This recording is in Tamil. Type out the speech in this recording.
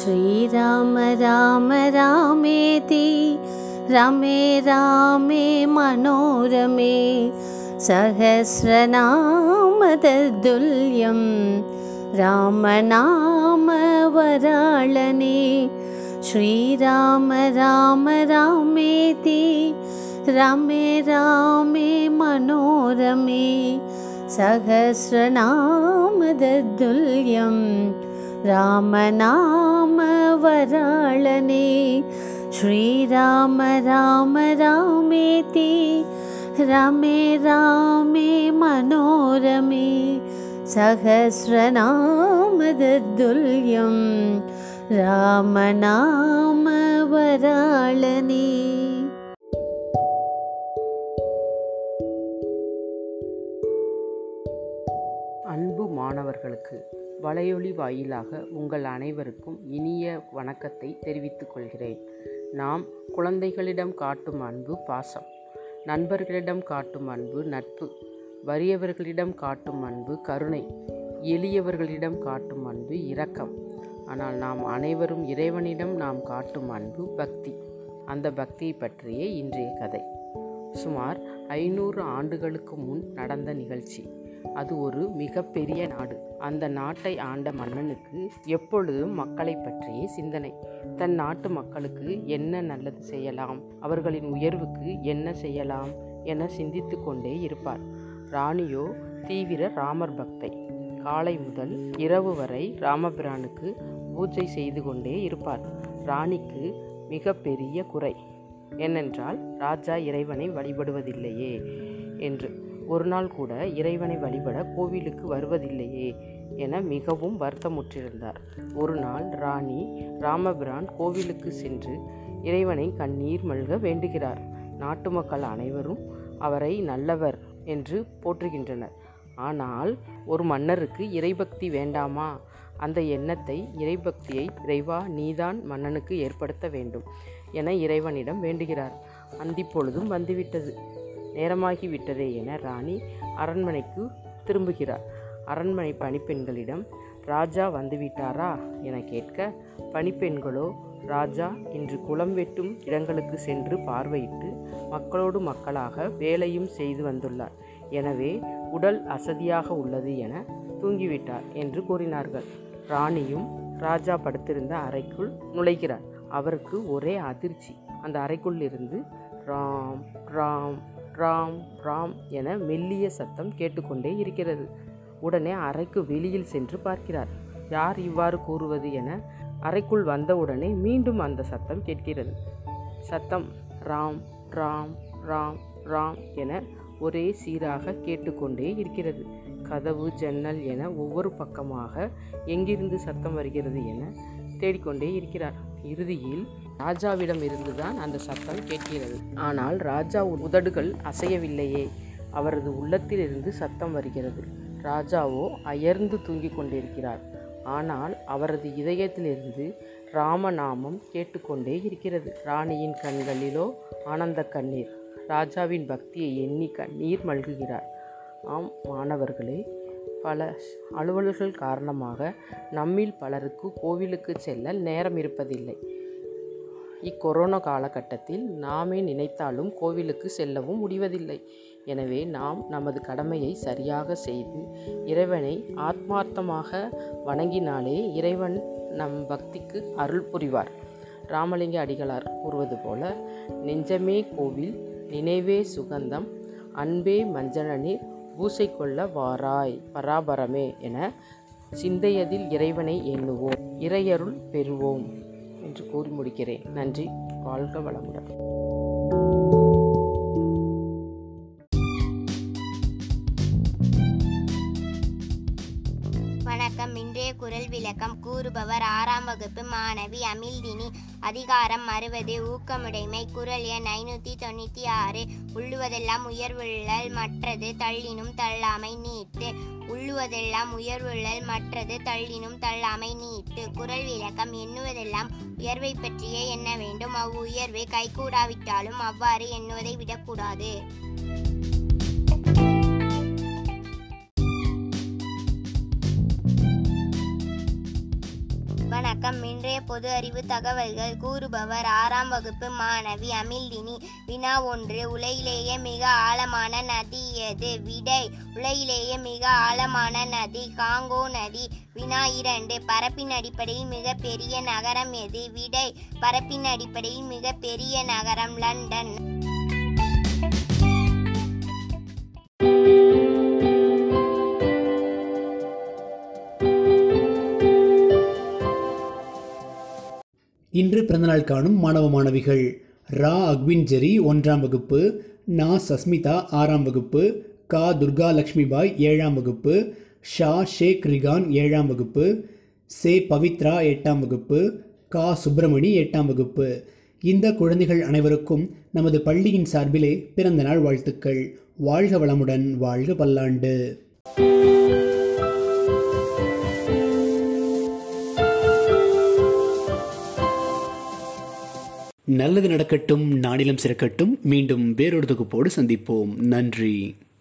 श्रीराम राम रामेति रमे रामे मनोरमे सहस्रनाम तद्दुल्यं रामनामवराळने श्रीराम राम रामेति रमे रामे मनोरमे ராமநாம வராளனே. ஸ்ரீராம ராம ராமேதி ரமே ராமே மனோரமே. சகசிரநாமதுல்யம் ராமநாம வராளனே. அன்பு மாணவர்களுக்கு வலையொலி வாயிலாக உங்கள் அனைவருக்கும் இனிய வணக்கத்தை தெரிவித்துக் கொள்கிறேன். நாம் குழந்தைகளிடம் காட்டும் அன்பு பாசம் நண்பர்களிடம் காட்டும் அன்பு நட்பு வறியவர்களிடம் காட்டும் அன்பு கருணை எளியவர்களிடம் காட்டும் அன்பு இரக்கம். ஆனால் நாம் அனைவரும் இறைவனிடம் நாம் காட்டும் அன்பு பக்தி. அந்த பக்தியை பற்றியே இன்றைய கதை. சுமார் ஐநூறு ஆண்டுகளுக்கு முன் நடந்த நிகழ்ச்சி. அது ஒரு மிகப்பெரிய நாடு. அந்த நாட்டை ஆண்ட மன்னனுக்கு எப்பொழுதும் மக்களை பற்றியே சிந்தனை. தன் நாட்டு மக்களுக்கு என்ன நல்லது செய்யலாம்? அவர்களின் உயர்வுக்கு என்ன செய்யலாம்? என சிந்தித்து கொண்டே இருப்பார். ராணியோ தீவிர ராமர் பக்தை. காலை முதல் இரவு வரை ராமபிரானுக்கு பூஜை செய்து கொண்டே இருப்பார். ராணிக்கு மிக பெரிய குறை. ஏனென்றால் ராஜா இறைவனை வழிபடுவதில்லையே என்று. ஒரு நாள் கூட இறைவனை வழிபட கோவிலுக்கு வருவதில்லையே என மிகவும் வருத்தமுற்றிருந்தார். ஒரு நாள் ராணி ராமபிரான் கோவிலுக்கு சென்று இறைவனை கண்ணீர் மல்க வேண்டுகிறார். நாட்டு மக்கள் அனைவரும் அவரை நல்லவர் என்று போற்றுகின்றனர். ஆனால் ஒரு மன்னருக்கு இறைபக்தி வேண்டாமா? அந்த எண்ணத்தை இறைபக்தியை இறைவா நீதான் மன்னனுக்கு ஏற்படுத்த வேண்டும் என இறைவனிடம் வேண்டுகிறார். அந்திப்பொழுதும் வந்துவிட்டது. நேரமாகிவிட்டதே என ராணி அரண்மனைக்கு திரும்புகிறார் அரண்மனை பணிப்பெண்களிடம் ராஜா வந்துவிட்டாரா? என கேட்க பணிப்பெண்களோ ராஜா இன்று குளம் வெட்டும் இடங்களுக்கு சென்று பார்வையிட்டு மக்களோடு மக்களாக வேலையும் செய்து வந்துள்ளார். எனவே உடல் அசதியாக உள்ளது என தூங்கிவிட்டார் என்று கூறினார்கள். ராணியும் ராஜா படுத்திருந்த அறைக்குள் நுழைகிறார். அவருக்கு ஒரே அதிர்ச்சி. அந்த அறைக்குள் இருந்து ராம் ராம் ராம் ராம் என மெல்லிய சத்தம் கேட்டுக்கொண்டே இருக்கிறது. உடனே அறைக்கு வெளியில் சென்று பார்க்கிறார். யார் இவ்வாறு கூறுவது என அறைக்குள் வந்தவுடனே மீண்டும் அந்த சத்தம் கேட்கிறது. சத்தம் ராம் ராம் ராம் ராம் என ஒரே சீராக கேட்டுக்கொண்டே இருக்கிறது. கதவு ஜன்னல் என ஒவ்வொரு பக்கமாக எங்கிருந்து சத்தம் வருகிறது என தேடிக்கொண்டே இருக்கிறார். இறுதியில் ராஜாவிடம் இருந்துதான் அந்த சத்தம் கேட்கிறது. ஆனால் ராஜா உதடுகள் அசையவில்லையே. அவரது உள்ளத்திலிருந்து சத்தம் வருகிறது. ராஜாவோ அயர்ந்து தூங்கிக் கொண்டிருக்கிறார். ஆனால் அவரது இதயத்திலிருந்து ராமநாமம் கேட்டுக்கொண்டே இருக்கிறது. ராணியின் கண்களிலோ ஆனந்த கண்ணீர். ராஜாவின் பக்தியை எண்ணி கண்ணீர் மல்குகிறார். ஆம் மாணவர்களே பல அலுவல்கள் காரணமாக நம்மில் பலருக்கு கோவிலுக்கு செல்ல நேரம் இருப்பதில்லை. இக்கொரோனா காலகட்டத்தில் நாமே நினைத்தாலும் கோவிலுக்கு செல்லவும் முடிவதில்லை. எனவே நாம் நமது கடமையை சரியாக செய்து இறைவனை ஆத்மார்த்தமாக வணங்கினாலே இறைவன் நம் பக்திக்கு அருள் புரிவார். ராமலிங்க அடிகளார் கூறுவது போல நெஞ்சமே கோவில் நினைவே சுகந்தம் அன்பே மஞ்சளநீர் பூசை கொள்ள வாராய் பராபரமே என சிந்தையதில் இறைவனை எண்ணுவோம். இறையருள் பெறுவோம் என்று கூறி முடிக்கிறேன். நன்றி. வாழ்க வளமுடன். குரல் விளக்கம். கூறுபவர் ஆறாம் வகுப்பு மாணவி அமில்தினி அதிகாரம் அறுபது. ஊக்கமுடைமை. குரல் எண் ஐநூற்றி தொண்ணூற்றி ஆறு. உள்ளுவதெல்லாம் உயர்வுள்ளல் மற்றது தள்ளினும் தள்ளாமை நீட்டு. உள்ளுவதெல்லாம் உயர்வுள்ளல் மற்றது தள்ளினும் தள்ளாமை நீட்டு. குரல் விளக்கம். எண்ணுவதெல்லாம் உயர்வை பற்றியே எண்ண வேண்டும். அவ்வுயர்வை கைகூடாவிட்டாலும் அவ்வாறு எண்ணுவதை விடக்கூடாது. வணக்கம். இன்றைய பொது அறிவு தகவல்கள் கூறுபவர் ஆறாம் வகுப்பு மாணவி அமில்தினி. வினா ஒன்று. உலகிலேயே மிக ஆழமான நதி எது? விடை. உலகிலேயே மிக ஆழமான நதி காங்கோ நதி. வினா இரண்டு. பரப்பின் அடிப்படையில் மிக பெரிய நகரம் எது? விடை. பரப்பின் அடிப்படையில் மிக பெரிய நகரம் லண்டன். இன்று பிறந்தநாள் காணும் மாணவ மாணவிகள். ரா. அக்வின் ஜெரி ஒன்றாம் வகுப்பு. நா. சஸ்மிதா ஆறாம் வகுப்பு. கா. துர்கா லக்ஷ்மிபாய் ஏழாம் வகுப்பு. ஷா. ஷேக் ரிகான் ஏழாம் வகுப்பு. சே. பவித்ரா எட்டாம் வகுப்பு. கா. சுப்பிரமணி எட்டாம் வகுப்பு. இந்த குழந்தைகள் அனைவருக்கும் நமது பள்ளியின் சார்பிலே பிறந்தநாள் வாழ்த்துக்கள். வாழ்க வளமுடன் வாழ்க பல்லாண்டு. நல்லது நடக்கட்டும் நானிலம் சிறக்கட்டும். மீண்டும் வேறொரு தொகுப்போடு சந்திப்போம். நன்றி.